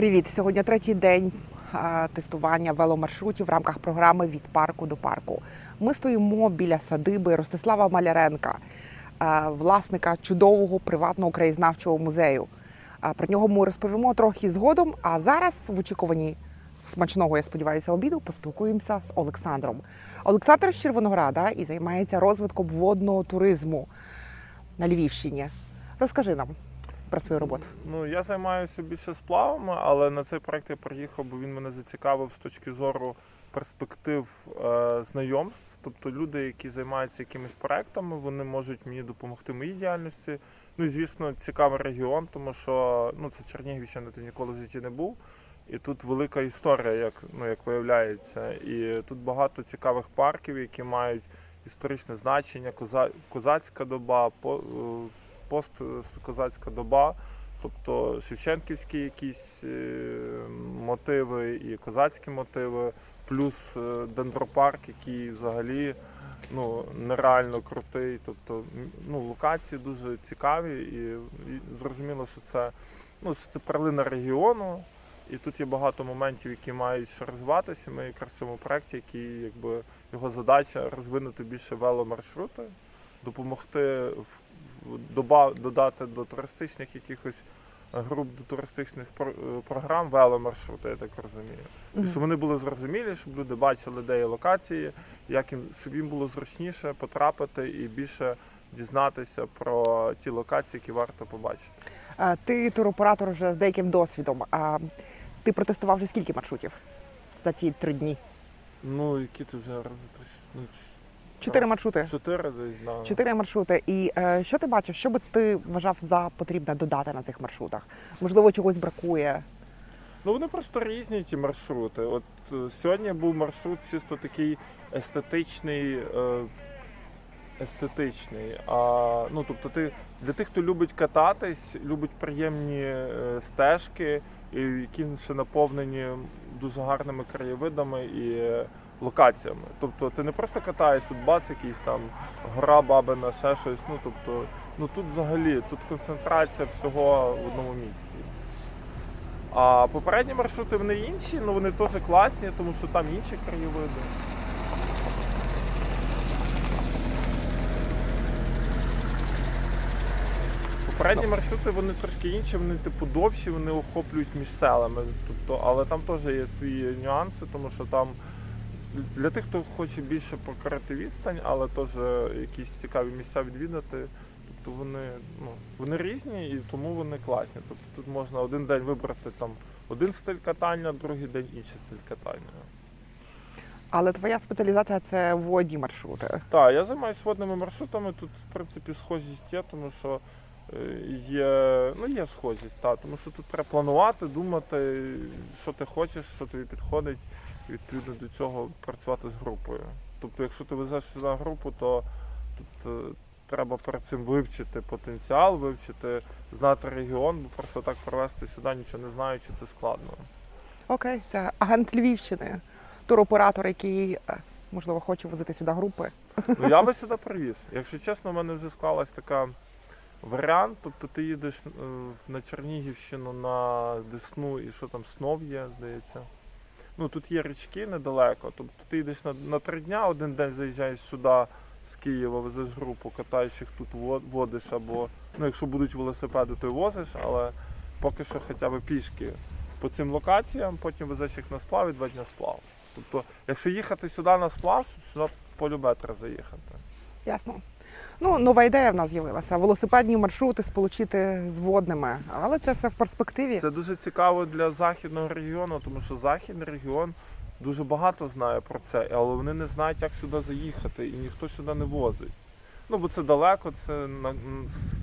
Привіт! Сьогодні третій день тестування веломаршрутів в рамках програми від парку до парку. Ми стоїмо біля садиби Ростислава Маляренка, власника чудового приватного краєзнавчого музею. Про нього ми розповімо трохи згодом. А зараз в очікуванні смачного, я сподіваюся, обіду поспілкуємося з Олександром. Олександр з Червонограда і займається розвитком водного туризму на Львівщині. Розкажи нам про свою роботу. Ну, я займаюся більше сплавами, але на цей проект я приїхав, бо він мене зацікавив з точки зору перспектив е, знайомств. Тобто люди, які займаються якимись проектами, вони можуть мені допомогти в моїй діяльності. Ну звісно, цікавий регіон, тому що ну, це Чернігівщина, ти ніколи в житті не був. І тут велика історія, як, ну, як виявляється. І тут багато цікавих парків, які мають історичне значення, коза, козацька доба, по, е, посткозацька доба, тобто Шевченківські якісь е, мотиви і козацькі мотиви, плюс е, дендропарк, який взагалі ну, нереально крутий. Тобто ну, локації дуже цікаві і, і зрозуміло, що це, ну, що це перлина регіону. І тут є багато моментів, які мають ще розвиватися. Ми якраз в цьому проєкті, який якби його задача розвинути більше веломаршрути, допомогти в- додати до туристичних якихось груп до туристичних е, програм веломаршрути, я так розумію. І щоб вони були зрозумілі, щоб люди бачили, де є локації, як їм, щоб їм було зручніше потрапити і більше дізнатися про ті локації, які варто побачити. А, Ти туроператор вже з деяким досвідом. А ти протестував вже скільки маршрутів за ті три дні? Ну, які ти вже рази ну, Чотири маршрути. Чотири десь, да. Чотири маршрути. І е, що ти бачив? Що би ти вважав за потрібне додати на цих маршрутах? Можливо, чогось бракує. Ну вони просто різні ті маршрути. От е, сьогодні був маршрут чисто такий естетичний. Е, естетичний. А, ну, тобто ти для тих, хто любить кататись, любить приємні е, стежки, і які ще наповнені дуже гарними краєвидами і е, локаціями. Тобто ти не просто катаєш тут бац, якийсь там гора бабина, ще щось. Ну тобто, ну тут взагалі тут концентрація всього в одному місці. А попередні маршрути вони інші, ну вони теж класні, тому що там інші краєвиди. Попередні маршрути вони трошки інші, вони типу довші, вони охоплюють між селами. Тобто, але там теж є свої нюанси, тому що там для тих, хто хоче більше покорити відстань, але теж якісь цікаві місця відвідати. Тобто вони, ну, вони різні і тому вони класні. Тобто тут можна один день вибрати там один стиль катання, другий день інший стиль катання. Але твоя спеціалізація це водні маршрути. Так, я займаюся водними маршрутами. Тут, в принципі, схожість є, тому що е, є, ну, є схожість, так, тому що тут треба планувати, думати, що ти хочеш, що тобі підходить, відповідно до цього працювати з групою. Тобто, якщо ти везеш сюди групу, то тут е, треба перед цим вивчити потенціал, вивчити, знати регіон, бо просто так привезти сюди, нічого не знаючи, це складно. Окей, це агент Львівщини, туроператор, який е, можливо хоче возити сюди групи. Ну я би сюди привіз. Якщо чесно, в мене вже склалась така варіант. Тобто ти їдеш е, на Чернігівщину на Десну і що там снов є, здається. Ну тут є річки недалеко. Тобто ти йдеш на, на три дня, один день заїжджаєш сюди з Києва, везеш групу, катаєш їх тут водиш, або ну, якщо будуть велосипеди, то й возиш, але поки що хоча б пішки по цим локаціям, потім везеш їх на сплав і два дня сплав. Тобто, якщо їхати сюди на сплав, сюди полюбе треба заїхати. Ясно. Ну, нова ідея в нас з'явилася. Велосипедні маршрути сполучити з водними. Але це все в перспективі. Це дуже цікаво для західного регіону, тому що західний регіон дуже багато знає про це, але вони не знають, як сюди заїхати, і ніхто сюди не возить. Ну, бо це далеко, це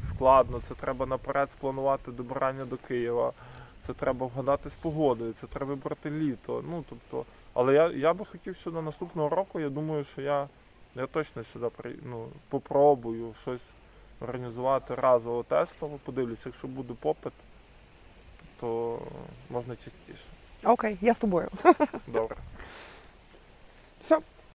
складно, це треба наперед спланувати добирання до Києва, це треба вгадати з погодою, це треба вибрати літо. Ну, тобто, але я, я би хотів сюди наступного року, я думаю, що я, я точно сюди при, ну, попробую щось організувати разово тестово, подивлюся, якщо буде попит, то можна частіше. Окей, я з тобою. Добре. Все,